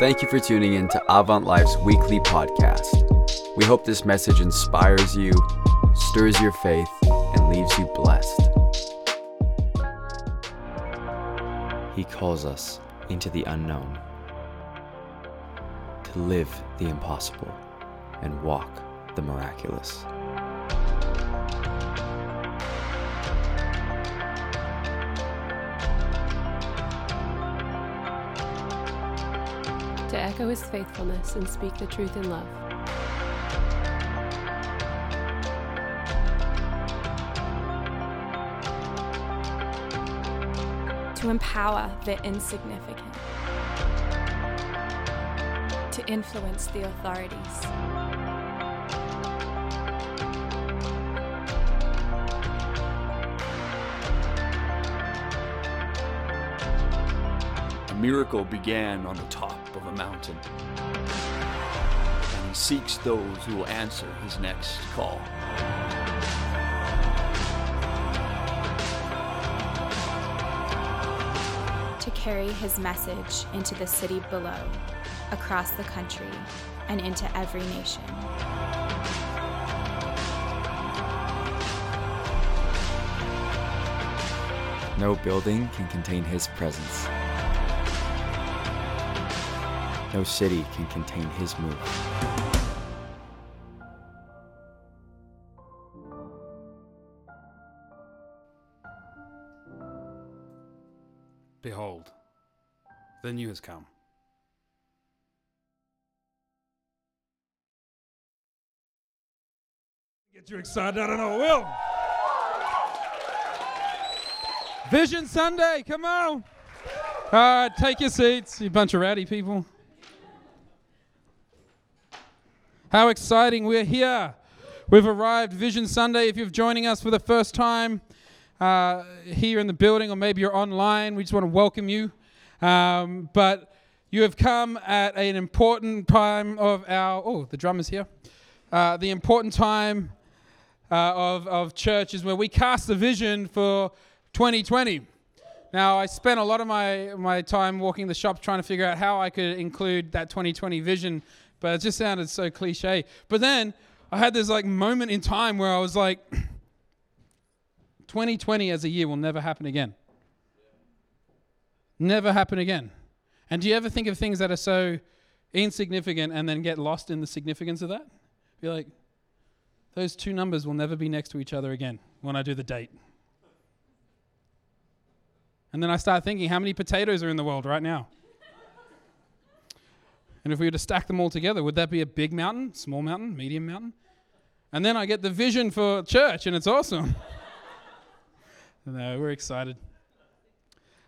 Thank you for tuning in to Avant Life's weekly podcast. We hope this message inspires you, stirs your faith, and leaves you blessed. He calls us into the unknown, to live the impossible, and walk the miraculous. Echo his faithfulness and speak the truth in love. to empower the insignificant, to influence the authorities. A miracle began on the top of a mountain. And he seeks those who will answer his next call. to carry his message into the city below, across the country, and into every nation. No building can contain his presence. No city can contain his move. Behold, the new has come. Get you excited. I don't know. Will. Vision Sunday. Come on. All right, take your seats, you bunch of rowdy people. How exciting. We're here. We've arrived. Vision Sunday. If you're joining us for the first time uh, here in the building, or maybe you're online, we just want to welcome you. Um, but you have come at an important time of our. Oh, the drum is here. Uh, the important time uh, of, of church is where we cast the vision for 2020. Now, I spent a lot of my, my time walking the shops trying to figure out how I could include that 2020 vision, but it just sounded so cliche. But then I had this like moment in time where I was like, 2020 as a year will never happen again. Never happen again. And do you ever think of things that are so insignificant and then get lost in the significance of that? Be like, those two numbers will never be next to each other again when I do the date. And then I start thinking, how many potatoes are in the world right now? And if we were to stack them all together, would that be a big mountain, small mountain, medium mountain? And then I get the vision for church, and it's awesome. no, we're excited.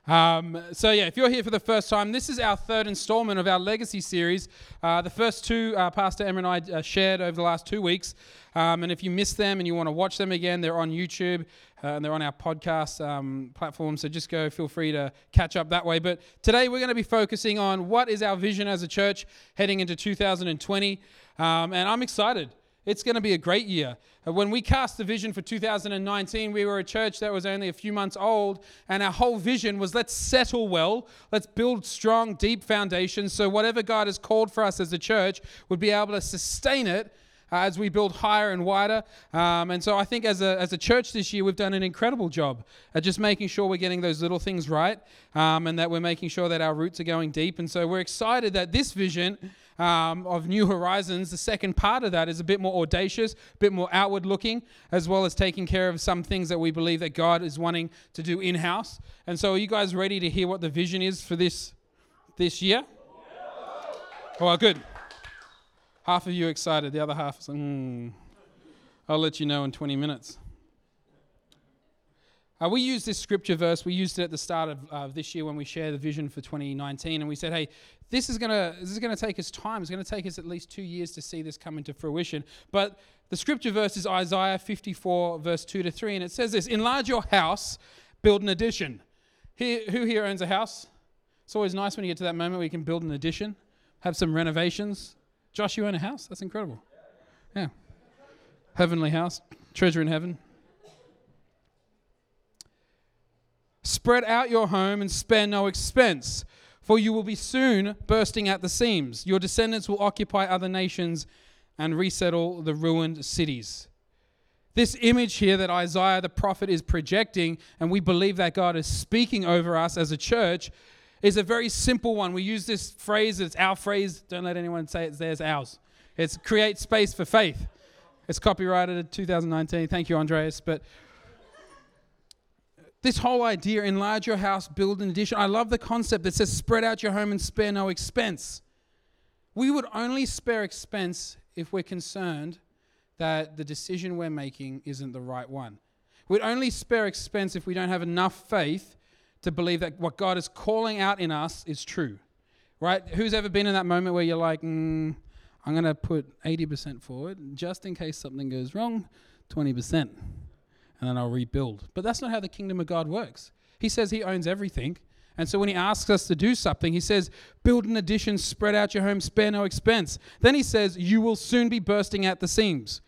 Um, so, yeah, if you're here for the first time, this is our third installment of our legacy series. Uh, the first two, uh, Pastor Emma and I uh, shared over the last two weeks. Um, and if you missed them and you want to watch them again, they're on YouTube uh, and they're on our podcast um, platform. So just go, feel free to catch up that way. But today we're going to be focusing on what is our vision as a church heading into 2020. Um, and I'm excited. It's going to be a great year. Uh, When we cast the vision for 2019, we were a church that was only a few months old, and our whole vision was let's settle well, let's build strong, deep foundations so whatever God has called for us as a church would be able to sustain it uh, as we build higher and wider. Um, and so I think as a, as a church this year, we've done an incredible job at just making sure we're getting those little things right um, and that we're making sure that our roots are going deep. And so we're excited that this vision um, of New Horizons, the second part of that is a bit more audacious, a bit more outward looking, as well as taking care of some things that we believe that God is wanting to do in house. And so, are you guys ready to hear what the vision is for this this year? Well, good. Half of you excited, the other half is like, hmm. I'll let you know in 20 minutes. Uh, we used this scripture verse. We used it at the start of uh, this year when we shared the vision for 2019, and we said, "Hey, this is gonna this is gonna take us time. It's gonna take us at least two years to see this come into fruition." But the scripture verse is Isaiah 54, verse 2 to 3, and it says this: "Enlarge your house, build an addition." Here, who here owns a house? It's always nice when you get to that moment where you can build an addition, have some renovations. Josh, you own a house? That's incredible. Yeah. Heavenly house, treasure in heaven. Spread out your home and spare no expense. For you will be soon bursting at the seams. Your descendants will occupy other nations and resettle the ruined cities. This image here that Isaiah the prophet is projecting, and we believe that God is speaking over us as a church, is a very simple one. We use this phrase, it's our phrase. Don't let anyone say it's theirs, ours. It's create space for faith. It's copyrighted in 2019. Thank you, Andreas. But this whole idea enlarge your house, build an addition. I love the concept that says spread out your home and spare no expense. We would only spare expense if we're concerned that the decision we're making isn't the right one. We'd only spare expense if we don't have enough faith to believe that what God is calling out in us is true. Right? Who's ever been in that moment where you're like, mm, I'm going to put 80% forward just in case something goes wrong, 20%, and then I'll rebuild. But that's not how the kingdom of God works. He says he owns everything. And so when he asks us to do something, he says, build an addition, spread out your home, spare no expense. Then he says, you will soon be bursting at the seams.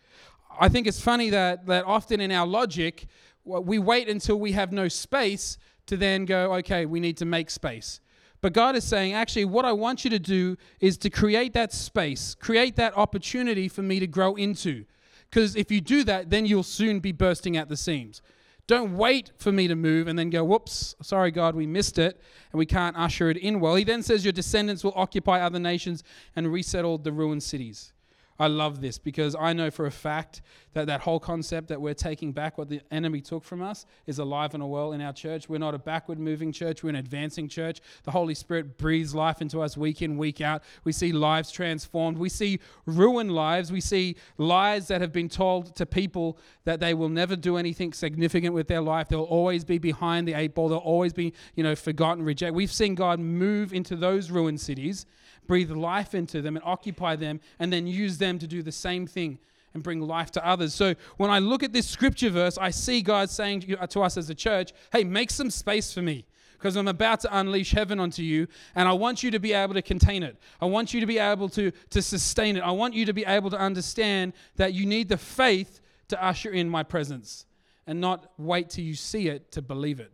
I think it's funny that, that often in our logic, we wait until we have no space to then go, okay, we need to make space. But God is saying, actually, what I want you to do is to create that space, create that opportunity for me to grow into. Because if you do that, then you'll soon be bursting at the seams. Don't wait for me to move and then go, whoops, sorry, God, we missed it and we can't usher it in well. He then says, Your descendants will occupy other nations and resettle the ruined cities. I love this because I know for a fact that that whole concept that we're taking back what the enemy took from us is alive and well in our church. We're not a backward moving church, we're an advancing church. The Holy Spirit breathes life into us week in, week out. We see lives transformed. We see ruined lives. We see lies that have been told to people that they will never do anything significant with their life. They'll always be behind the eight ball. They'll always be, you know, forgotten, rejected. We've seen God move into those ruined cities breathe life into them and occupy them, and then use them to do the same thing and bring life to others. So when I look at this scripture verse, I see God saying to us as a church, hey, make some space for me because I'm about to unleash heaven onto you, and I want you to be able to contain it. I want you to be able to, to sustain it. I want you to be able to understand that you need the faith to usher in my presence and not wait till you see it to believe it.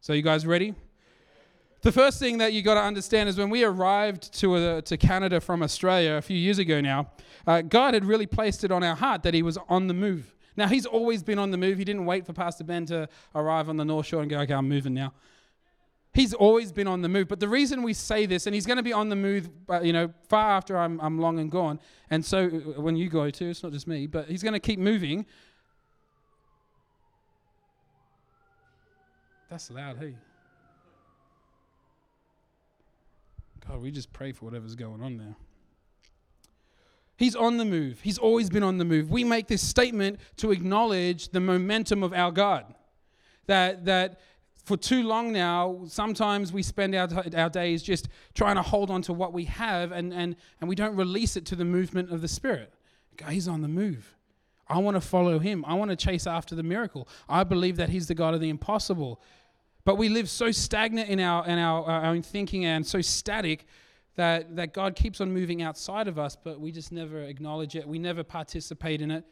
So, you guys ready? The first thing that you got to understand is when we arrived to, uh, to Canada from Australia a few years ago now, uh, God had really placed it on our heart that He was on the move. Now, He's always been on the move. He didn't wait for Pastor Ben to arrive on the North Shore and go, okay, I'm moving now. He's always been on the move. But the reason we say this, and He's going to be on the move, uh, you know, far after I'm, I'm long and gone, and so uh, when you go too, it's not just me, but He's going to keep moving. That's loud, hey. God, we just pray for whatever's going on there. He's on the move. He's always been on the move. We make this statement to acknowledge the momentum of our God. That, that for too long now, sometimes we spend our, our days just trying to hold on to what we have and, and, and we don't release it to the movement of the Spirit. God, he's on the move. I want to follow him. I want to chase after the miracle. I believe that he's the God of the impossible. But we live so stagnant in our, in our, our own thinking and so static that, that God keeps on moving outside of us, but we just never acknowledge it. We never participate in it.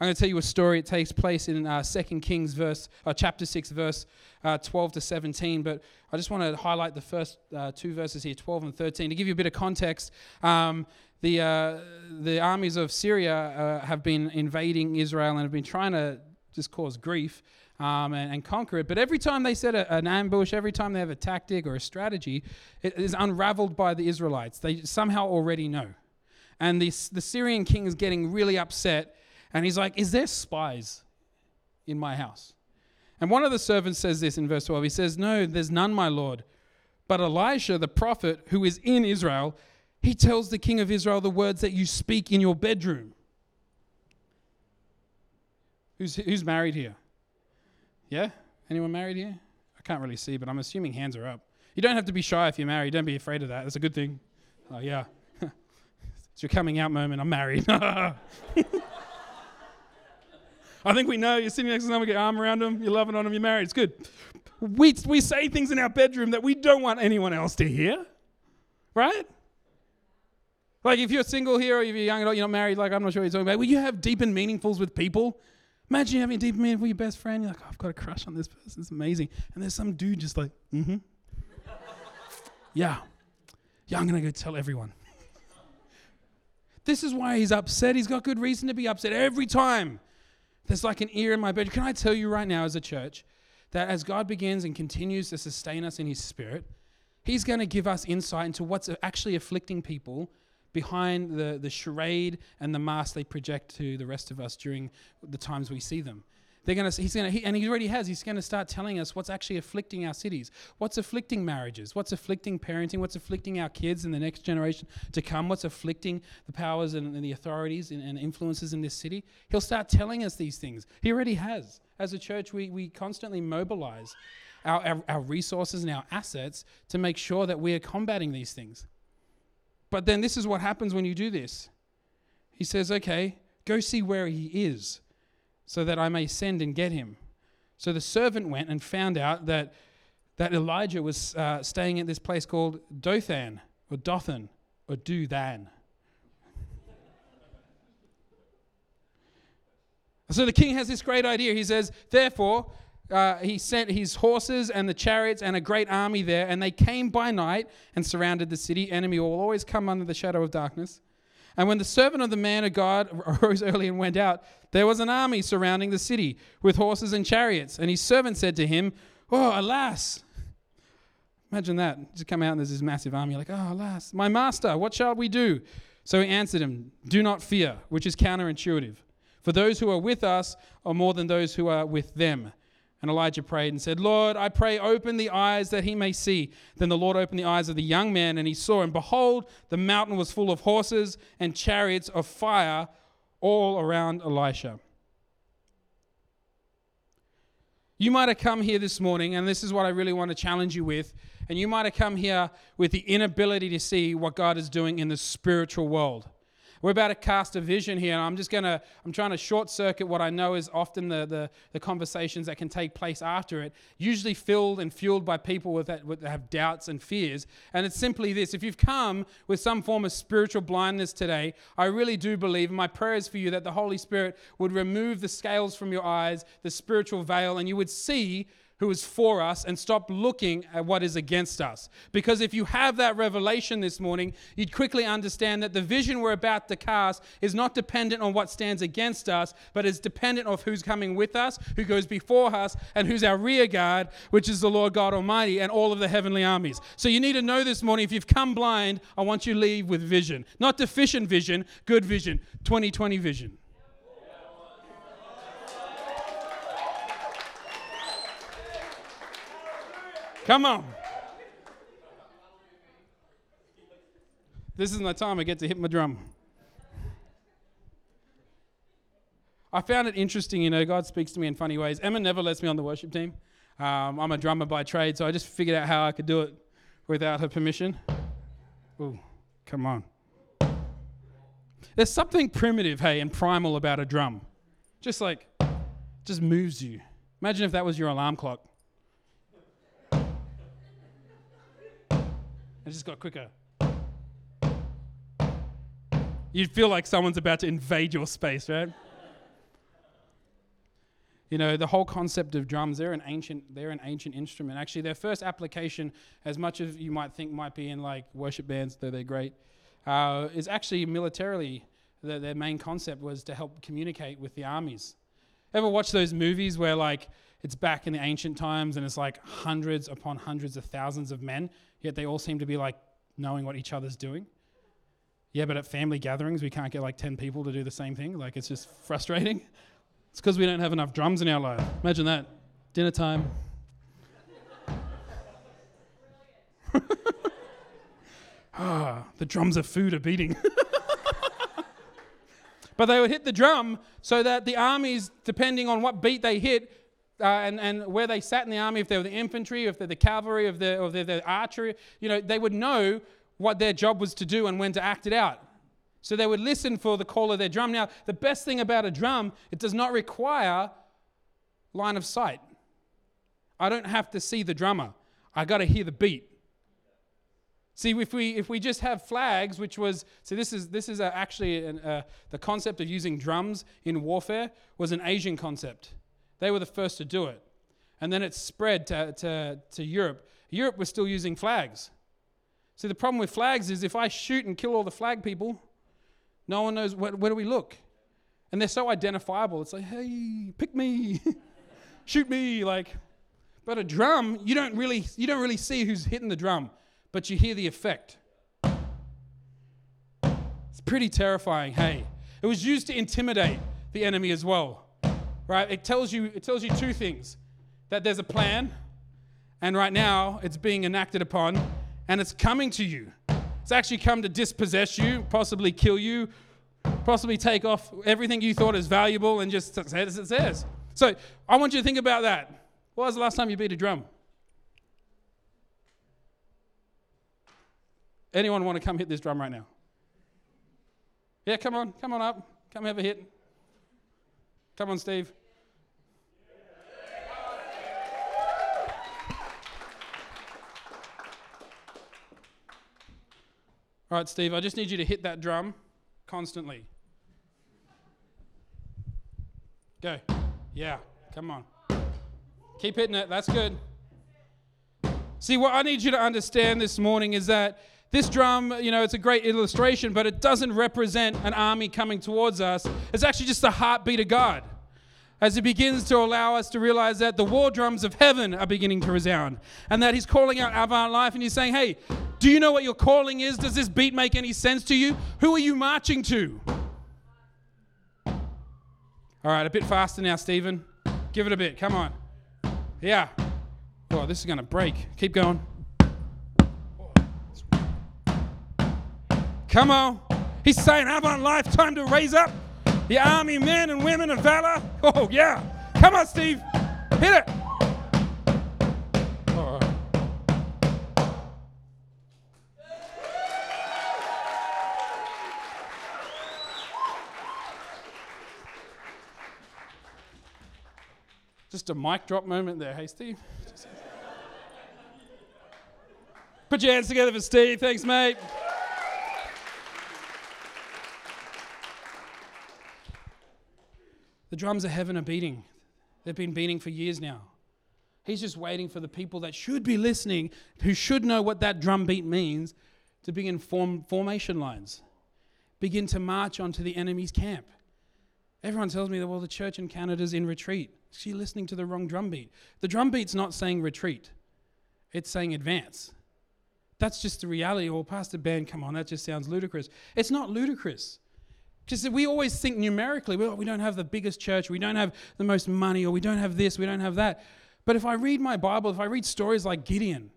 I'm going to tell you a story. It takes place in uh, 2 Kings verse, uh, chapter 6, verse uh, 12 to 17. But I just want to highlight the first uh, two verses here, 12 and 13. To give you a bit of context, um, the, uh, the armies of Syria uh, have been invading Israel and have been trying to just cause grief um, and, and, conquer it. But every time they set a, an ambush, every time they have a tactic or a strategy, it is unraveled by the Israelites. They somehow already know. And this, the Syrian king is getting really upset, and he's like, Is there spies in my house? And one of the servants says this in verse 12. He says, No, there's none, my lord. But Elisha, the prophet who is in Israel, he tells the king of Israel the words that you speak in your bedroom. Who's, who's married here? Yeah? Anyone married here? I can't really see, but I'm assuming hands are up. You don't have to be shy if you're married. Don't be afraid of that. That's a good thing. Oh, yeah. it's your coming out moment. I'm married. I think we know. You're sitting next to someone, get your arm around them, you're loving on them, you're married. It's good. We, we say things in our bedroom that we don't want anyone else to hear, right? Like if you're single here or if you're young adult, you're not married, like I'm not sure you're talking about. Will you have deep and meaningfuls with people Imagine having a deep meaning for your best friend. You're like, oh, I've got a crush on this person. It's amazing. And there's some dude just like, mm-hmm. Yeah. Yeah, I'm going to go tell everyone. this is why he's upset. He's got good reason to be upset every time. There's like an ear in my bed. Can I tell you right now, as a church, that as God begins and continues to sustain us in his spirit, he's going to give us insight into what's actually afflicting people behind the, the charade and the mask they project to the rest of us during the times we see them. They're gonna, he's gonna, he, and he already has. He's gonna start telling us what's actually afflicting our cities, what's afflicting marriages, what's afflicting parenting, what's afflicting our kids and the next generation to come, what's afflicting the powers and, and the authorities and, and influences in this city. He'll start telling us these things. He already has. As a church, we, we constantly mobilize our, our, our resources and our assets to make sure that we are combating these things. But then this is what happens when you do this. He says, okay, go see where he is so that I may send and get him. So the servant went and found out that, that Elijah was uh, staying at this place called Dothan or Dothan or Dothan. so the king has this great idea. He says, therefore, uh, he sent his horses and the chariots and a great army there, and they came by night and surrounded the city. Enemy will always come under the shadow of darkness. And when the servant of the man of God arose early and went out, there was an army surrounding the city with horses and chariots. And his servant said to him, Oh, alas! Imagine that. Just come out and there's this massive army. like, oh, alas, my master, what shall we do? So he answered him, Do not fear, which is counterintuitive. For those who are with us are more than those who are with them. And Elijah prayed and said, Lord, I pray, open the eyes that he may see. Then the Lord opened the eyes of the young man, and he saw, and behold, the mountain was full of horses and chariots of fire all around Elisha. You might have come here this morning, and this is what I really want to challenge you with. And you might have come here with the inability to see what God is doing in the spiritual world. We're about to cast a vision here, and I'm just to, I'm trying to short circuit what I know is often the, the, the, conversations that can take place after it, usually filled and fueled by people with that, with, that have doubts and fears. And it's simply this if you've come with some form of spiritual blindness today, I really do believe, and my prayer is for you that the Holy Spirit would remove the scales from your eyes, the spiritual veil, and you would see who is for us and stop looking at what is against us. Because if you have that revelation this morning, you'd quickly understand that the vision we're about to cast is not dependent on what stands against us, but is dependent of who's coming with us, who goes before us, and who's our rear guard, which is the Lord God Almighty and all of the heavenly armies. So you need to know this morning if you've come blind, I want you to leave with vision. Not deficient vision, good vision, 2020 vision. Come on. This is my time I get to hit my drum. I found it interesting, you know, God speaks to me in funny ways. Emma never lets me on the worship team. Um, I'm a drummer by trade, so I just figured out how I could do it without her permission. Ooh, come on. There's something primitive, hey, and primal about a drum. Just like, just moves you. Imagine if that was your alarm clock. It just got quicker. You'd feel like someone's about to invade your space, right? you know the whole concept of drums they're an ancient they're an ancient instrument actually their first application as much as you might think might be in like worship bands though they're great uh, is actually militarily the, their main concept was to help communicate with the armies ever watch those movies where like it's back in the ancient times and it's like hundreds upon hundreds of thousands of men yet they all seem to be like knowing what each other's doing. Yeah, but at family gatherings, we can't get like 10 people to do the same thing. Like, it's just frustrating. It's because we don't have enough drums in our life. Imagine that. Dinner time. ah, the drums of food are beating. but they would hit the drum so that the armies, depending on what beat they hit, uh, and, and where they sat in the army, if they were the infantry, if they're the cavalry, if they're, they're the archery, you know, they would know what their job was to do and when to act it out. So they would listen for the call of their drum. Now, the best thing about a drum, it does not require line of sight. I don't have to see the drummer. I got to hear the beat. See, if we if we just have flags, which was so this is this is actually an, uh, the concept of using drums in warfare was an Asian concept. They were the first to do it. And then it spread to, to, to Europe. Europe was still using flags. See, the problem with flags is if I shoot and kill all the flag people, no one knows where, where do we look. And they're so identifiable. It's like, hey, pick me, shoot me, like. But a drum, you don't really you don't really see who's hitting the drum, but you hear the effect. It's pretty terrifying. Hey, it was used to intimidate the enemy as well, right? It tells you it tells you two things: that there's a plan, and right now it's being enacted upon, and it's coming to you. It's actually come to dispossess you, possibly kill you, possibly take off everything you thought is valuable, and just say as it says. So I want you to think about that. When was the last time you beat a drum? Anyone want to come hit this drum right now? Yeah, come on, come on up. Come have a hit. Come on, Steve. All right, Steve, I just need you to hit that drum constantly. Go. Yeah, come on. Keep hitting it. That's good. See, what I need you to understand this morning is that this drum, you know, it's a great illustration, but it doesn't represent an army coming towards us. It's actually just the heartbeat of God. As He begins to allow us to realize that the war drums of heaven are beginning to resound, and that He's calling out Avant Life, and He's saying, Hey, do you know what your calling is? Does this beat make any sense to you? Who are you marching to? All right, a bit faster now, Stephen. Give it a bit. Come on. Yeah. Oh, this is going to break. Keep going. Come on. He's saying, Avant Life time to raise up the army men and women of valor. Oh, yeah. Come on, Steve. Hit it. Just a mic drop moment there. Hey, Steve. Put your hands together for Steve. Thanks, mate. Drums of heaven are beating. They've been beating for years now. He's just waiting for the people that should be listening, who should know what that drum beat means, to begin form formation lines, begin to march onto the enemy's camp. Everyone tells me that, well, the church in Canada's in retreat. She's listening to the wrong drum beat. The drum beat's not saying retreat, it's saying advance. That's just the reality. Well, Pastor Ben, come on, that just sounds ludicrous. It's not ludicrous. Because we always think numerically, well, we don't have the biggest church, we don't have the most money, or we don't have this, we don't have that. But if I read my Bible, if I read stories like Gideon,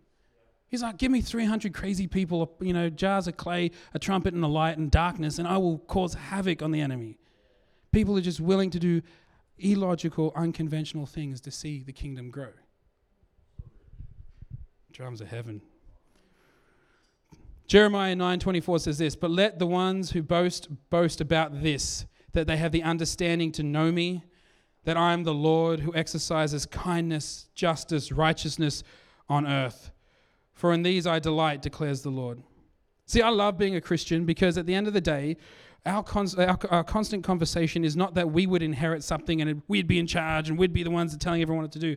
he's like, give me 300 crazy people, you know, jars of clay, a trumpet, and a light, and darkness, and I will cause havoc on the enemy. People are just willing to do illogical, unconventional things to see the kingdom grow. Drums of heaven. Jeremiah 9:24 says this, "But let the ones who boast boast about this, that they have the understanding to know me, that I am the Lord who exercises kindness, justice, righteousness on earth. For in these I delight, declares the Lord." See, I love being a Christian because at the end of the day, our, our, our, constant conversation is not that we would inherit something and we'd be in charge and we'd be the ones that telling everyone what to do,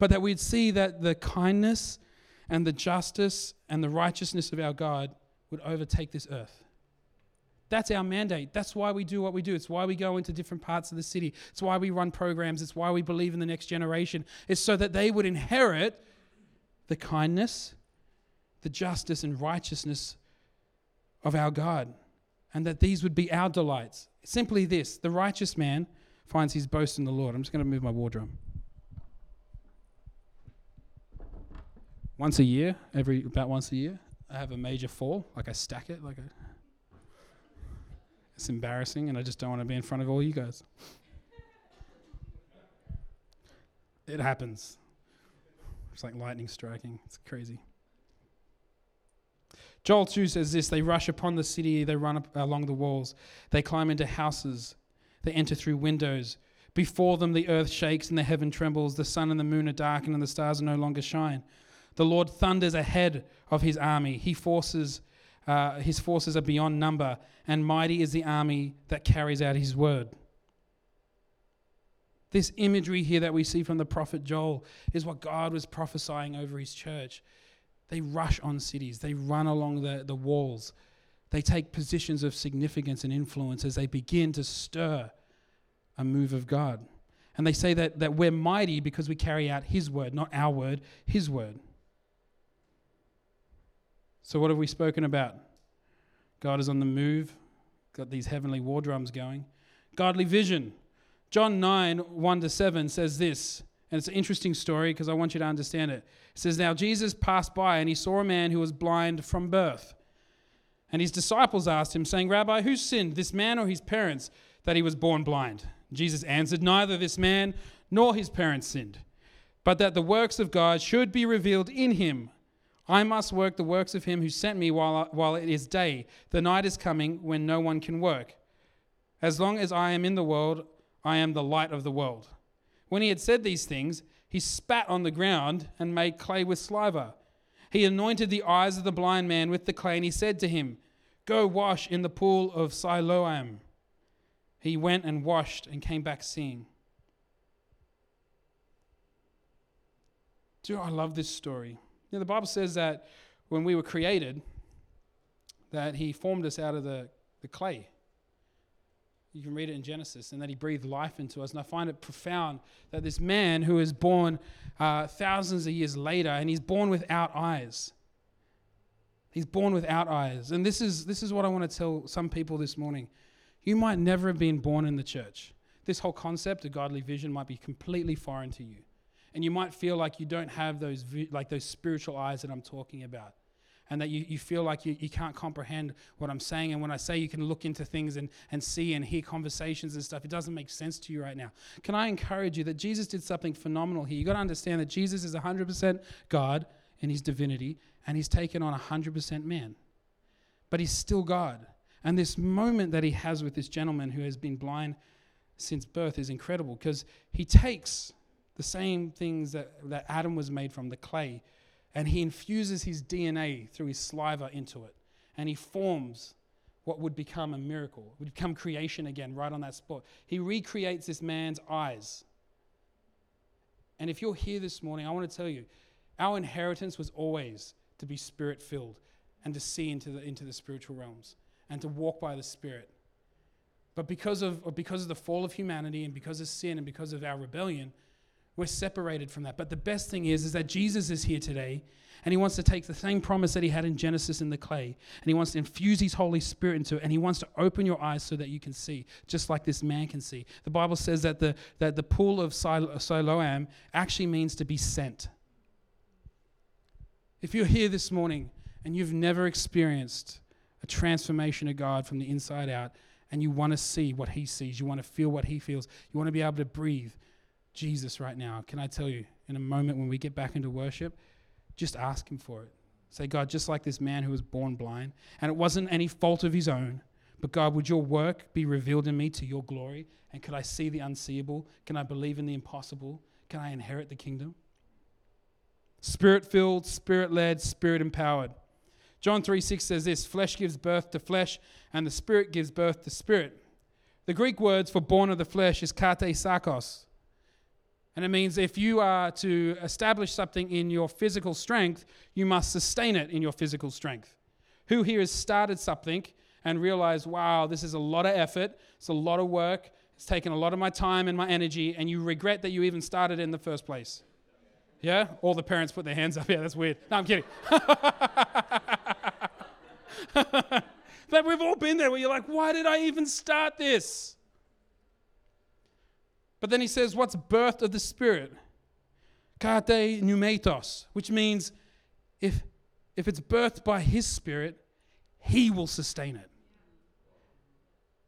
but that we'd see that the kindness and the justice and the righteousness of our God would overtake this earth. That's our mandate. That's why we do what we do. It's why we go into different parts of the city. It's why we run programs. It's why we believe in the next generation. It's so that they would inherit the kindness, the justice, and righteousness of our God, and that these would be our delights. Simply this the righteous man finds his boast in the Lord. I'm just going to move my war drum. Once a year, every about once a year, I have a major fall. Like I stack it, like it's embarrassing, and I just don't want to be in front of all you guys. it happens. It's like lightning striking. It's crazy. Joel 2 says this They rush upon the city, they run along the walls, they climb into houses, they enter through windows. Before them, the earth shakes and the heaven trembles, the sun and the moon are darkened, and the stars no longer shine. The Lord thunders ahead of his army. He forces, uh, his forces are beyond number, and mighty is the army that carries out his word. This imagery here that we see from the prophet Joel is what God was prophesying over his church. They rush on cities, they run along the, the walls, they take positions of significance and influence as they begin to stir a move of God. And they say that, that we're mighty because we carry out His word, not our word, His word. So, what have we spoken about? God is on the move, got these heavenly war drums going. Godly vision. John 9, 1 to 7 says this, and it's an interesting story because I want you to understand it. It says, Now Jesus passed by and he saw a man who was blind from birth. And his disciples asked him, saying, Rabbi, who sinned, this man or his parents, that he was born blind? Jesus answered, Neither this man nor his parents sinned, but that the works of God should be revealed in him. I must work the works of him who sent me while, while it is day. The night is coming when no one can work. As long as I am in the world, I am the light of the world. When he had said these things, he spat on the ground and made clay with saliva. He anointed the eyes of the blind man with the clay, and he said to him, Go wash in the pool of Siloam. He went and washed and came back seeing. Do I love this story? You know, the Bible says that when we were created, that He formed us out of the, the clay. You can read it in Genesis, and that He breathed life into us. And I find it profound that this man who is born uh, thousands of years later, and he's born without eyes. He's born without eyes. And this is, this is what I want to tell some people this morning. You might never have been born in the church. This whole concept of godly vision might be completely foreign to you and you might feel like you don't have those like those spiritual eyes that I'm talking about and that you, you feel like you, you can't comprehend what I'm saying. And when I say you can look into things and, and see and hear conversations and stuff, it doesn't make sense to you right now. Can I encourage you that Jesus did something phenomenal here? You've got to understand that Jesus is 100% God in his divinity, and he's taken on 100% man. But he's still God. And this moment that he has with this gentleman who has been blind since birth is incredible because he takes the same things that, that Adam was made from, the clay, and he infuses his DNA through his saliva into it. And he forms what would become a miracle, would become creation again, right on that spot. He recreates this man's eyes. And if you're here this morning, I want to tell you, our inheritance was always to be spirit filled and to see into the, into the spiritual realms and to walk by the Spirit. But because of, because of the fall of humanity and because of sin and because of our rebellion, we're separated from that. But the best thing is, is that Jesus is here today and he wants to take the same promise that he had in Genesis in the clay and he wants to infuse his Holy Spirit into it and he wants to open your eyes so that you can see, just like this man can see. The Bible says that the, that the pool of uh, Siloam actually means to be sent. If you're here this morning and you've never experienced a transformation of God from the inside out, and you want to see what he sees, you want to feel what he feels, you want to be able to breathe, Jesus right now, can I tell you, in a moment when we get back into worship, just ask Him for it. Say, God, just like this man who was born blind, and it wasn't any fault of his own, but God, would your work be revealed in me to your glory? And could I see the unseeable? Can I believe in the impossible? Can I inherit the kingdom? Spirit filled, spirit led, spirit empowered. John 3 6 says this flesh gives birth to flesh, and the spirit gives birth to spirit. The Greek words for born of the flesh is kate sarkos, and it means if you are to establish something in your physical strength, you must sustain it in your physical strength. Who here has started something and realized, wow, this is a lot of effort, it's a lot of work, it's taken a lot of my time and my energy, and you regret that you even started in the first place? Yeah? All the parents put their hands up. Yeah, that's weird. No, I'm kidding. but we've all been there where you're like, why did I even start this? But then he says, what's birth of the Spirit? Kate pneumatos, which means if, if it's birthed by his Spirit, he will sustain it.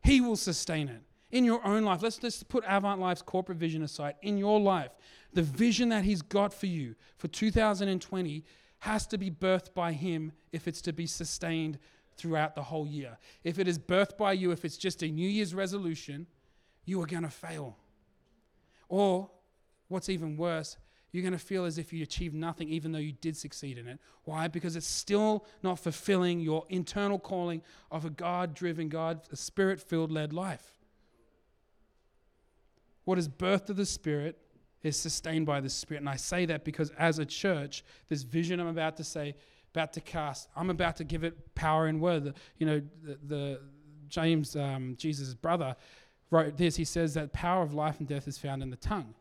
He will sustain it. In your own life, let's just put Avant Life's corporate vision aside. In your life, the vision that he's got for you for 2020 has to be birthed by him if it's to be sustained throughout the whole year. If it is birthed by you, if it's just a New Year's resolution, you are going to fail. Or, what's even worse, you're going to feel as if you achieved nothing even though you did succeed in it. Why? Because it's still not fulfilling your internal calling of a God driven, God, a spirit filled led life. What is birth of the Spirit is sustained by the Spirit. And I say that because as a church, this vision I'm about to say, about to cast, I'm about to give it power and word. The- you know, the, the James, um, Jesus' brother, wrote this. He says that power of life and death is found in the tongue.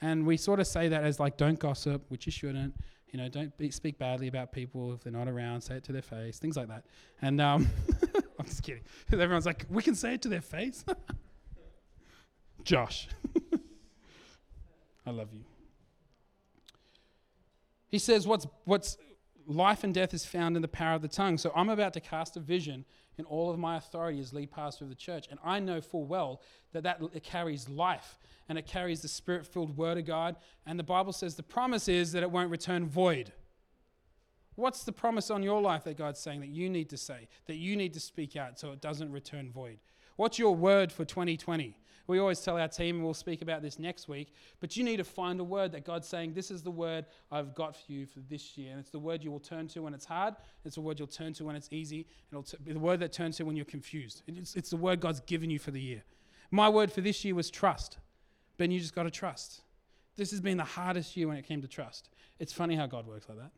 And we sort of say that as like, don't gossip, which you shouldn't. You know, don't be, speak badly about people if they're not around. Say it to their face, things like that. And um, I'm just kidding. Everyone's like, we can say it to their face. Josh, I love you. He says, what's what's life and death is found in the power of the tongue. So I'm about to cast a vision in all of my authority as lead pastor of the church, and I know full well that that it carries life and it carries the spirit-filled word of God. And the Bible says the promise is that it won't return void. What's the promise on your life that God's saying that you need to say, that you need to speak out so it doesn't return void? What's your word for 2020? We always tell our team, and we'll speak about this next week, but you need to find a word that God's saying, This is the word I've got for you for this year. And it's the word you will turn to when it's hard, it's the word you'll turn to when it's easy, and it'll t- be the word that turns to when you're confused. It's, it's the word God's given you for the year. My word for this year was trust. Ben, you just got to trust. This has been the hardest year when it came to trust. It's funny how God works like that.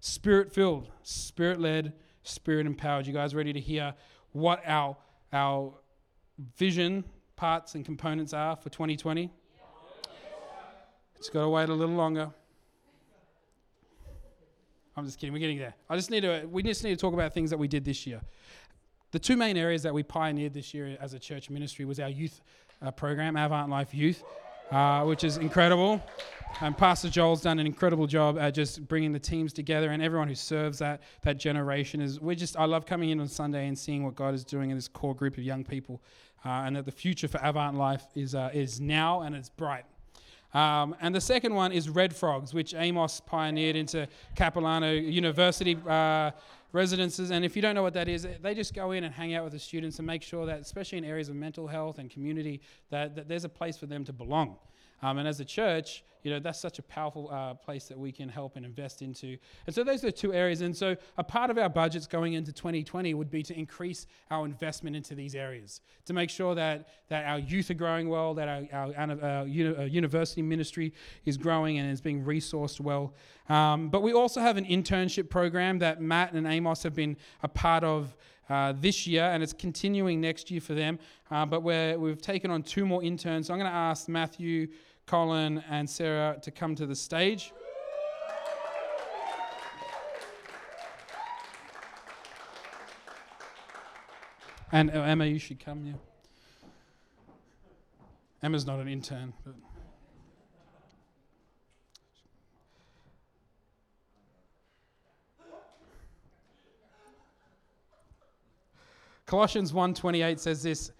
Spirit filled, spirit led, spirit empowered. You guys ready to hear what our, our vision parts and components are for 2020? It's got to wait a little longer. I'm just kidding. We're getting there. I just need to. We just need to talk about things that we did this year. The two main areas that we pioneered this year as a church ministry was our youth uh, program, Avant Life Youth, uh, which is incredible. And Pastor Joel's done an incredible job at just bringing the teams together, and everyone who serves that that generation is. We just I love coming in on Sunday and seeing what God is doing in this core group of young people, uh, and that the future for Avant Life is uh, is now and it's bright. Um, and the second one is Red Frogs, which Amos pioneered into Capilano University uh, residences. And if you don't know what that is, they just go in and hang out with the students and make sure that, especially in areas of mental health and community, that, that there's a place for them to belong. Um, and as a church, you know, that's such a powerful uh, place that we can help and invest into. And so those are two areas. And so a part of our budgets going into 2020 would be to increase our investment into these areas, to make sure that, that our youth are growing well, that our, our, our uh, university ministry is growing and is being resourced well. Um, but we also have an internship program that Matt and Amos have been a part of uh, this year, and it's continuing next year for them. Uh, but we're, we've taken on two more interns. So I'm going to ask Matthew, Colin, and Sarah to come to the stage. And uh, Emma, you should come, yeah. Emma's not an intern, but. Colossians 1:28 says this,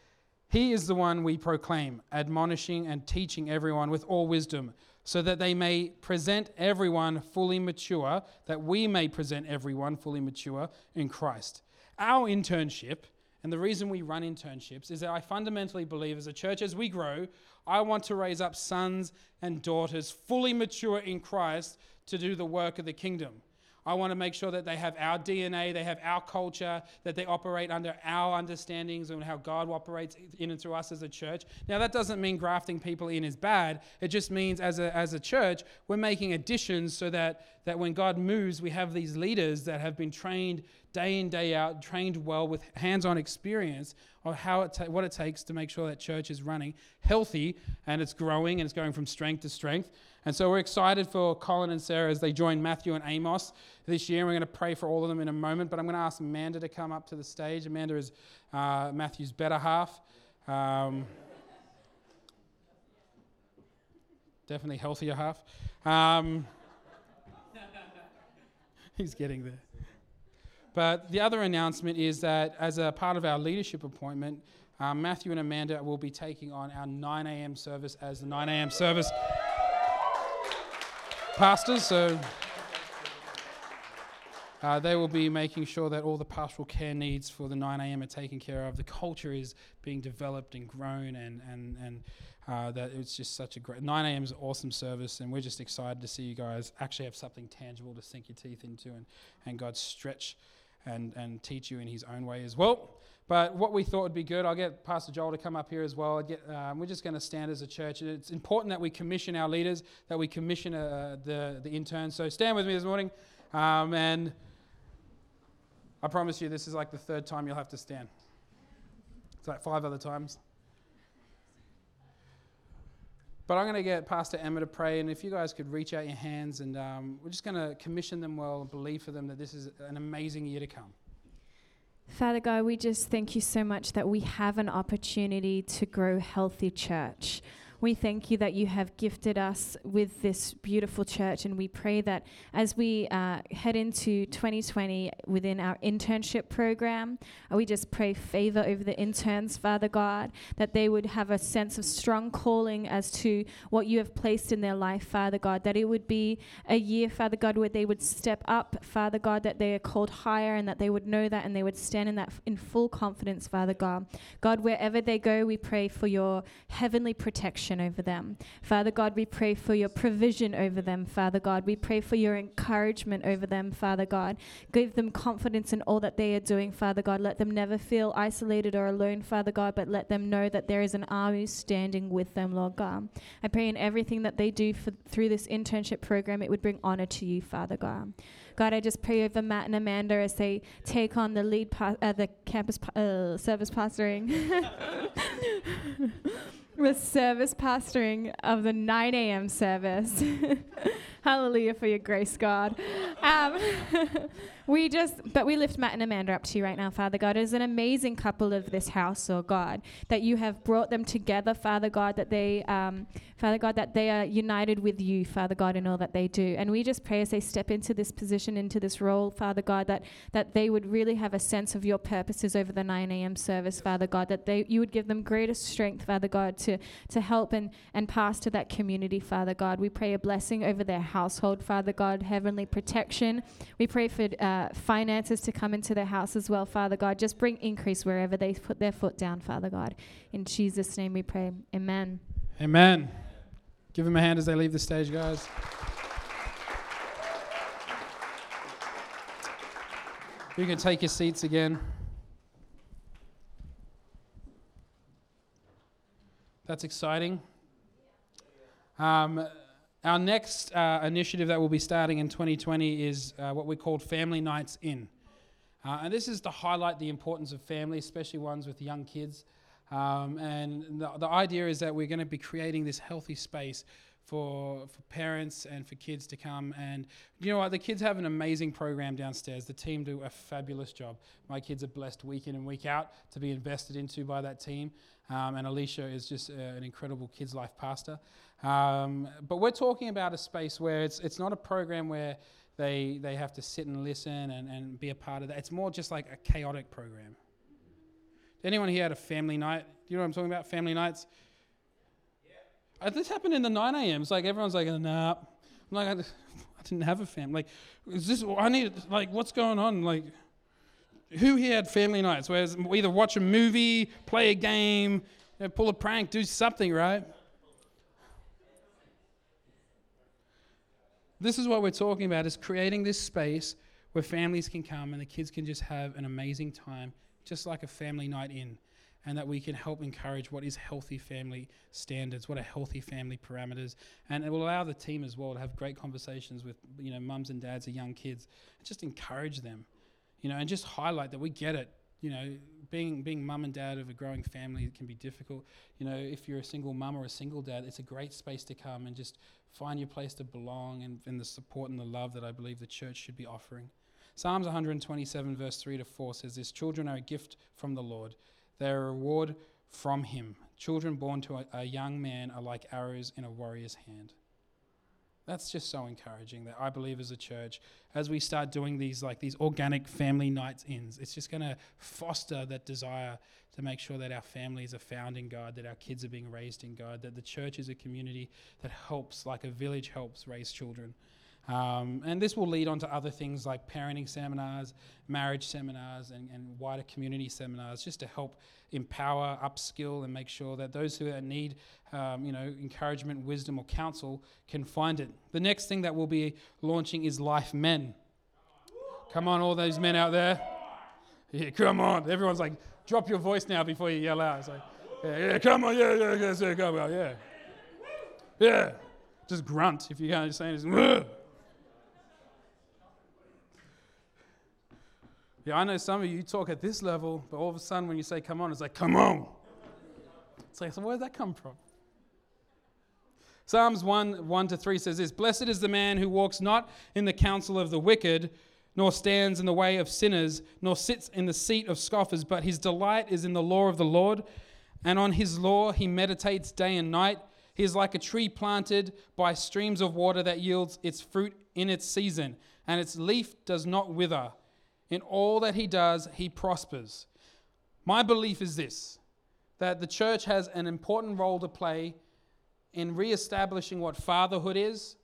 he is the one we proclaim, admonishing and teaching everyone with all wisdom, so that they may present everyone fully mature, that we may present everyone fully mature in Christ. Our internship, and the reason we run internships, is that I fundamentally believe as a church, as we grow, I want to raise up sons and daughters fully mature in Christ to do the work of the kingdom. I want to make sure that they have our DNA, they have our culture, that they operate under our understandings and how God operates in and through us as a church. Now, that doesn't mean grafting people in is bad. It just means as a, as a church, we're making additions so that, that when God moves, we have these leaders that have been trained day in, day out, trained well with hands on experience of how it ta- what it takes to make sure that church is running healthy and it's growing and it's going from strength to strength. And so we're excited for Colin and Sarah as they join Matthew and Amos this year. We're going to pray for all of them in a moment, but I'm going to ask Amanda to come up to the stage. Amanda is uh, Matthew's better half. Um, definitely healthier half. Um, he's getting there. But the other announcement is that as a part of our leadership appointment, um, Matthew and Amanda will be taking on our 9 a.m. service as the 9 a.m. service pastors. So uh, they will be making sure that all the pastoral care needs for the 9 a.m. are taken care of. The culture is being developed and grown, and and and uh, that it's just such a great 9 a.m. is an awesome service, and we're just excited to see you guys actually have something tangible to sink your teeth into, and and God stretch and, and teach you in his own way as well. But what we thought would be good, I'll get Pastor Joel to come up here as well. Get, um, we're just going to stand as a church. And it's important that we commission our leaders, that we commission uh, the, the interns. So stand with me this morning. Um, and I promise you, this is like the third time you'll have to stand. It's like five other times. But I'm going to get Pastor Emma to pray, and if you guys could reach out your hands, and um, we're just going to commission them well and believe for them that this is an amazing year to come. Father God, we just thank you so much that we have an opportunity to grow healthy church. We thank you that you have gifted us with this beautiful church, and we pray that as we uh, head into 2020 within our internship program, uh, we just pray favor over the interns, Father God, that they would have a sense of strong calling as to what you have placed in their life, Father God, that it would be a year, Father God, where they would step up, Father God, that they are called higher and that they would know that and they would stand in that f- in full confidence, Father God. God, wherever they go, we pray for your heavenly protection over them. Father God, we pray for your provision over them, Father God. We pray for your encouragement over them, Father God. Give them confidence in all that they are doing, Father God. Let them never feel isolated or alone, Father God, but let them know that there is an army standing with them, Lord God. I pray in everything that they do for, through this internship program, it would bring honor to you, Father God. God, I just pray over Matt and Amanda as they take on the lead, pa- uh, the campus pa- uh, service pastoring. the service pastoring of the 9 a.m. service. Hallelujah for your grace, God. Um, we just, but we lift Matt and Amanda up to you right now, Father God, as an amazing couple of this house, oh God, that you have brought them together, Father God, that they, um, Father God, that they are united with you, Father God, in all that they do. And we just pray as they step into this position, into this role, Father God, that that they would really have a sense of your purposes over the 9 a.m. service, Father God, that they you would give them greater strength, Father God, to to help and and pass to that community, Father God. We pray a blessing over their household, Father God, heavenly protection. We pray for uh, finances to come into their house as well, Father God. Just bring increase wherever they put their foot down, Father God. In Jesus' name we pray. Amen. Amen. Give them a hand as they leave the stage, guys. You can take your seats again. That's exciting. Um, our next uh, initiative that we'll be starting in 2020 is uh, what we called Family Nights In. Uh, and this is to highlight the importance of family, especially ones with young kids. Um, and the, the idea is that we're going to be creating this healthy space for, for parents and for kids to come. And you know what? The kids have an amazing program downstairs. The team do a fabulous job. My kids are blessed week in and week out to be invested into by that team. Um, and Alicia is just an incredible kids' life pastor. Um, but we're talking about a space where it's, it's not a program where they, they have to sit and listen and, and be a part of that. It's more just like a chaotic program. Anyone here had a family night? Do you know what I'm talking about? Family nights? Yeah. Uh, this happened in the 9 a.m. It's like everyone's like, nah. I'm like, I didn't have a family. Like, is this, I need, like, what's going on? Like, who here had family nights where we either watch a movie, play a game, you know, pull a prank, do something, right? This is what we're talking about is creating this space where families can come and the kids can just have an amazing time, just like a family night in, and that we can help encourage what is healthy family standards, what are healthy family parameters, and it will allow the team as well to have great conversations with you know mums and dads of young kids, and just encourage them, you know, and just highlight that we get it. You know, being being mum and dad of a growing family can be difficult. You know, if you're a single mum or a single dad, it's a great space to come and just find your place to belong and, and the support and the love that I believe the church should be offering. Psalms 127, verse 3 to 4 says this Children are a gift from the Lord, they are a reward from Him. Children born to a, a young man are like arrows in a warrior's hand. That's just so encouraging that I believe as a church, as we start doing these like these organic family nights ins, it's just going to foster that desire to make sure that our families are found in God, that our kids are being raised in God, that the church is a community that helps, like a village helps raise children. Um, and this will lead on to other things like parenting seminars, marriage seminars, and, and wider community seminars, just to help empower, upskill, and make sure that those who need, um, you know, encouragement, wisdom, or counsel can find it. The next thing that we'll be launching is Life Men. Come on, all those men out there. Yeah, come on. Everyone's like, drop your voice now before you yell out. It's like, yeah, yeah, come on, yeah, yeah, yeah, yeah, come on, yeah. Yeah. Just grunt if you can't say anything. Yeah, I know some of you talk at this level, but all of a sudden when you say come on, it's like, come on. It's like, so where does that come from? Psalms 1 1 to 3 says this Blessed is the man who walks not in the counsel of the wicked, nor stands in the way of sinners, nor sits in the seat of scoffers, but his delight is in the law of the Lord, and on his law he meditates day and night. He is like a tree planted by streams of water that yields its fruit in its season, and its leaf does not wither. In all that he does, he prospers. My belief is this that the church has an important role to play in re-establishing what fatherhood is,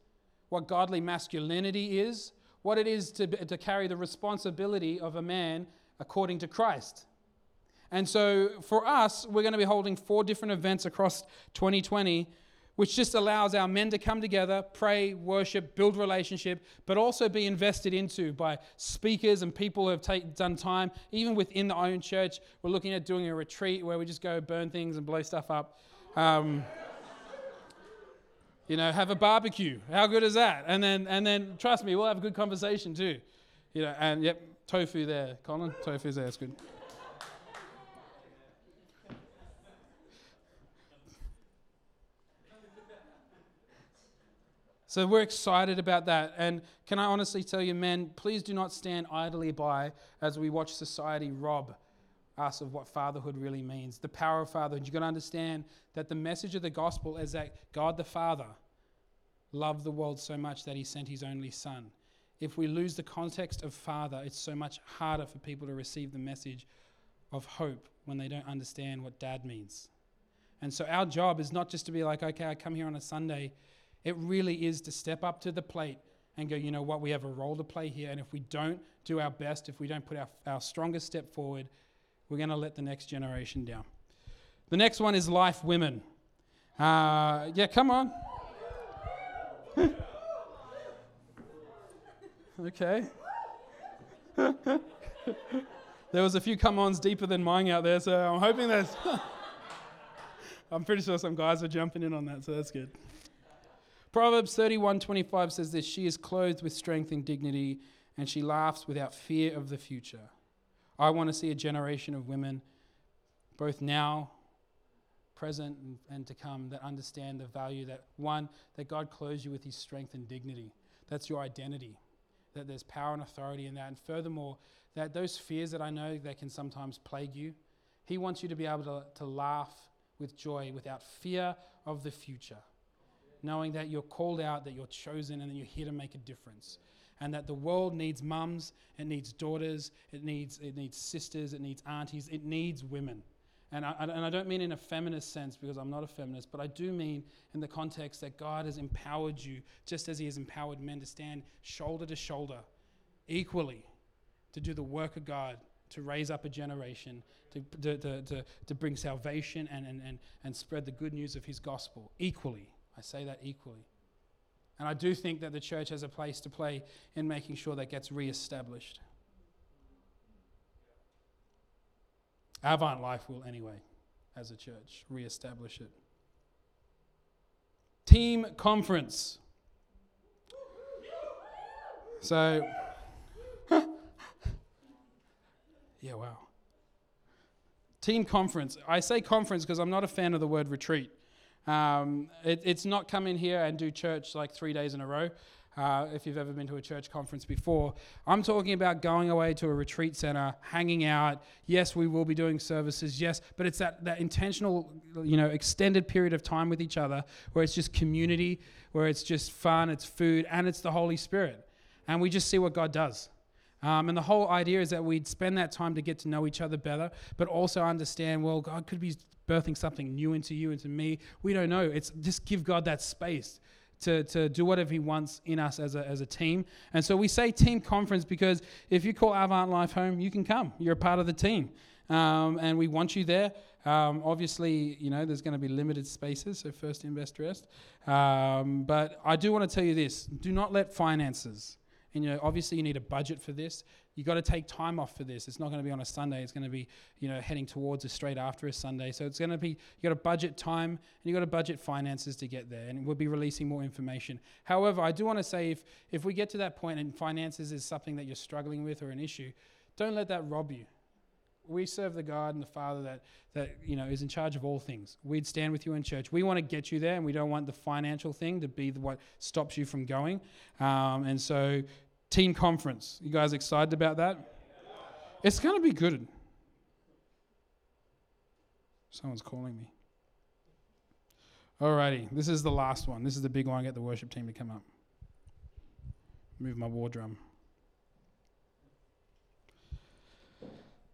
what godly masculinity is, what it is to, to carry the responsibility of a man according to Christ. And so for us, we're going to be holding four different events across 2020, which just allows our men to come together, pray, worship, build relationship, but also be invested into by speakers and people who have take, done time, even within the own church. We're looking at doing a retreat where we just go burn things and blow stuff up. Um, you know, have a barbecue. How good is that? And then, and then, trust me, we'll have a good conversation too. You know, and yep, tofu there, Colin. Tofu's there. It's good. So we're excited about that. And can I honestly tell you, men, please do not stand idly by as we watch society rob us of what fatherhood really means. The power of fatherhood. You've got to understand that the message of the gospel is that God the Father loved the world so much that he sent his only son. If we lose the context of father, it's so much harder for people to receive the message of hope when they don't understand what dad means. And so our job is not just to be like, okay, I come here on a Sunday. It really is to step up to the plate and go, you know what, we have a role to play here. And if we don't do our best, if we don't put our, our strongest step forward, we're going to let the next generation down. The next one is Life Women. Uh, yeah, come on. okay. there was a few come ons deeper than mine out there, so I'm hoping there's. I'm pretty sure some guys are jumping in on that, so that's good. Proverbs 31:25 says this, she is clothed with strength and dignity and she laughs without fear of the future. I want to see a generation of women both now present and, and to come that understand the value that one that God clothes you with his strength and dignity. That's your identity. That there's power and authority in that and furthermore that those fears that I know that can sometimes plague you, he wants you to be able to, to laugh with joy without fear of the future knowing that you're called out, that you're chosen, and that you're here to make a difference. And that the world needs mums, it needs daughters, it needs, it needs sisters, it needs aunties, it needs women. And I, and I don't mean in a feminist sense because I'm not a feminist, but I do mean in the context that God has empowered you just as He has empowered men to stand shoulder to shoulder equally to do the work of God, to raise up a generation, to, to, to, to, bring salvation and, and, and, and spread the good news of His gospel equally. I say that equally. And I do think that the church has a place to play in making sure that gets re-established. Avant Life will anyway, as a church, re-establish it. Team conference. So, yeah, wow. Team conference. I say conference because I'm not a fan of the word retreat. Um, it, it's not come in here and do church like three days in a row. Uh, if you've ever been to a church conference before, I'm talking about going away to a retreat center, hanging out. Yes, we will be doing services. Yes, but it's that, that intentional, you know, extended period of time with each other where it's just community, where it's just fun, it's food, and it's the Holy Spirit. And we just see what God does. Um, and the whole idea is that we'd spend that time to get to know each other better, but also understand, well, God could be birthing something new into you, into me. We don't know. It's just give God that space to, to do whatever He wants in us as a, as a team. And so we say team conference because if you call Avant Life home, you can come. You're a part of the team. Um, and we want you there. Um, obviously, you know, there's going to be limited spaces, so first in, best dressed. Um, but I do want to tell you this do not let finances, and you know, obviously, you need a budget for this. You got to take time off for this. It's not going to be on a Sunday. It's going to be, you know, heading towards a straight after a Sunday. So it's going to be, you got to budget time and you got to budget finances to get there. And we'll be releasing more information. However, I do want to say if, if we get to that point and finances is something that you're struggling with or an issue, don't let that rob you. We serve the God and the Father that, that you know is in charge of all things. We'd stand with you in church. We want to get you there, and we don't want the financial thing to be the, what stops you from going. Um, and so Team conference. You guys excited about that? It's going to be good. Someone's calling me. Alrighty, this is the last one. This is the big one. Get the worship team to come up. Move my war drum.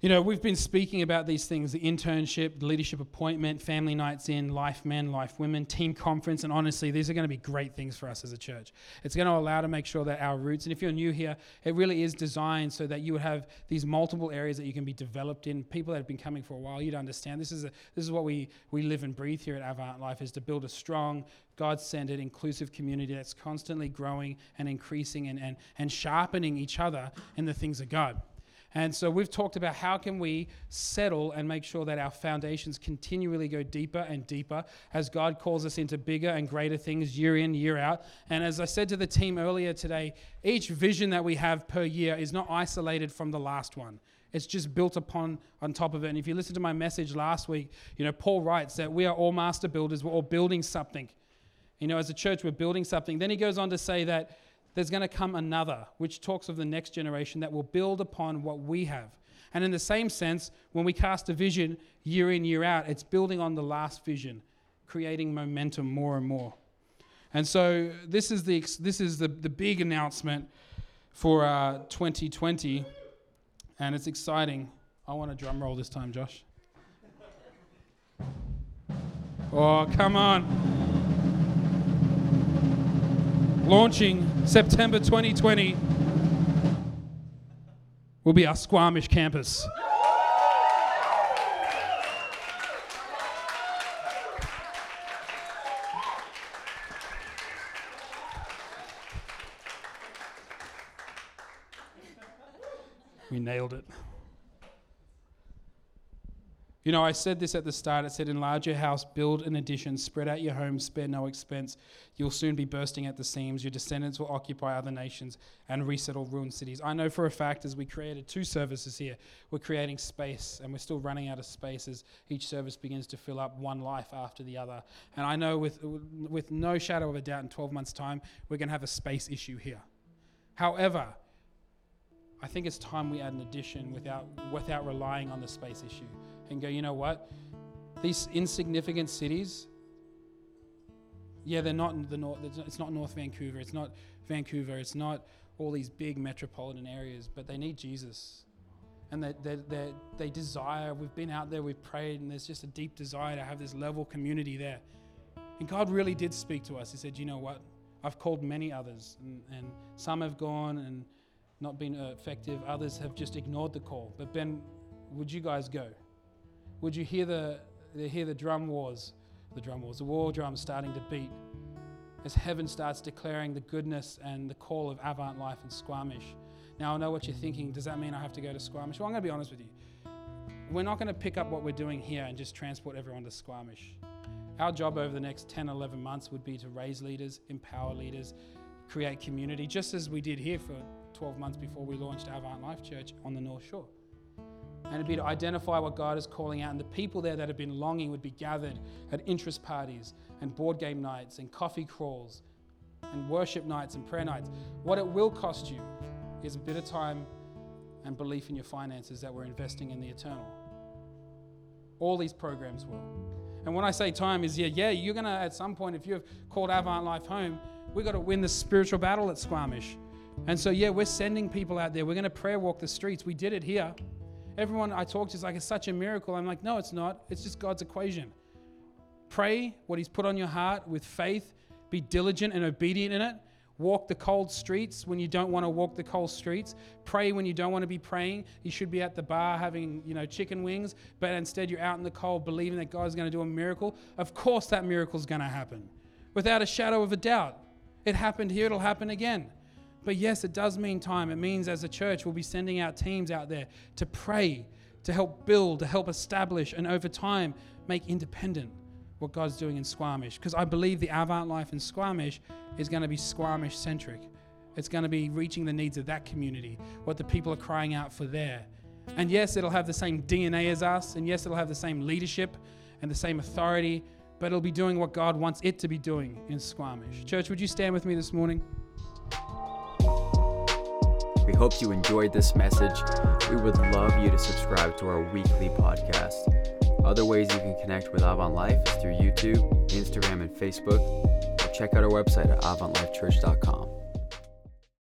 You know, we've been speaking about these things the internship, the leadership appointment, family nights in, life men, life women, team conference, and honestly, these are going to be great things for us as a church. It's going to allow to make sure that our roots, and if you're new here, it really is designed so that you would have these multiple areas that you can be developed in. People that have been coming for a while, you'd understand this is, a, this is what we, we live and breathe here at Avant Life is to build a strong, God centered, inclusive community that's constantly growing and increasing and, and, and sharpening each other in the things of God. And so we've talked about how can we settle and make sure that our foundations continually go deeper and deeper as God calls us into bigger and greater things year in, year out. And as I said to the team earlier today, each vision that we have per year is not isolated from the last one. It's just built upon on top of it. And if you listen to my message last week, you know, Paul writes that we are all master builders, we're all building something. You know, as a church, we're building something. Then he goes on to say that there's going to come another, which talks of the next generation that will build upon what we have. And in the same sense, when we cast a vision year in, year out, it's building on the last vision, creating momentum more and more. And so this is the, this is the, the big announcement for uh, 2020, and it's exciting. I want a drum roll this time, Josh. Oh, come on launching September 2020 will be our Squamish campus. We nailed it. You know, I said this at the start. It said, enlarge your house, build an addition, spread out your home, spare no expense. You'll soon be bursting at the seams. Your descendants will occupy other nations and resettle ruined cities. I know for a fact, as we created two services here, we're creating space and we're still running out of space as each service begins to fill up one life after the other. And I know with, with no shadow of a doubt, in 12 months' time, we're going to have a space issue here. However, I think it's time we add an addition without, without relying on the space issue and go, you know what? These insignificant cities, yeah, they're not the north. It's not North Vancouver. It's not Vancouver. It's not all these big metropolitan areas, but they need Jesus. And they, they, they, they desire, we've been out there, we've prayed, and there's just a deep desire to have this level community there. And God really did speak to us. He said, You know what? I've called many others, and, and some have gone and not been effective. Others have just ignored the call. But Ben, would you guys go? Would you hear the, hear the drum wars, the drum wars, the war drums starting to beat as heaven starts declaring the goodness and the call of Avant Life in Squamish. Now, I know what you're thinking. Does that mean I have to go to Squamish? Well, I'm going to be honest with you. We're not going to pick up what we're doing here and just transport everyone to Squamish. Our job over the next 10, 11 months would be to raise leaders, empower leaders, create community, just as we did here for 12 months before we launched Avant Life Church on the North Shore and it'd be to identify what God is calling out. And the people there that have been longing would be gathered at interest parties and board game nights and coffee crawls and worship nights and prayer nights. What it will cost you is a bit of time and belief in your finances that we're investing in the eternal. All these programs will. And when I say time is yeah, yeah, you're gonna at some point, if you've called Avant Life home, we've got to win the spiritual battle at Squamish. And so yeah, we're sending people out there. We're gonna prayer walk the streets. We did it here. Everyone I talk to is like, it's such a miracle. I'm like, no, it's not. It's just God's equation. Pray what He's put on your heart with faith, be diligent and obedient in it. Walk the cold streets when you don't want to walk the cold streets. Pray when you don't want to be praying. You should be at the bar having, you know, chicken wings, but instead you're out in the cold believing that God's going to do a miracle. Of course that miracle is going to happen. Without a shadow of a doubt. It happened here, it'll happen again. But yes, it does mean time. It means as a church, we'll be sending out teams out there to pray, to help build, to help establish, and over time make independent what God's doing in Squamish. Because I believe the Avant life in Squamish is going to be Squamish centric. It's going to be reaching the needs of that community, what the people are crying out for there. And yes, it'll have the same DNA as us, and yes, it'll have the same leadership and the same authority, but it'll be doing what God wants it to be doing in Squamish. Church, would you stand with me this morning? We hope you enjoyed this message. We would love you to subscribe to our weekly podcast. Other ways you can connect with Avant Life is through YouTube, Instagram, and Facebook. Or check out our website at avantlifechurch.com.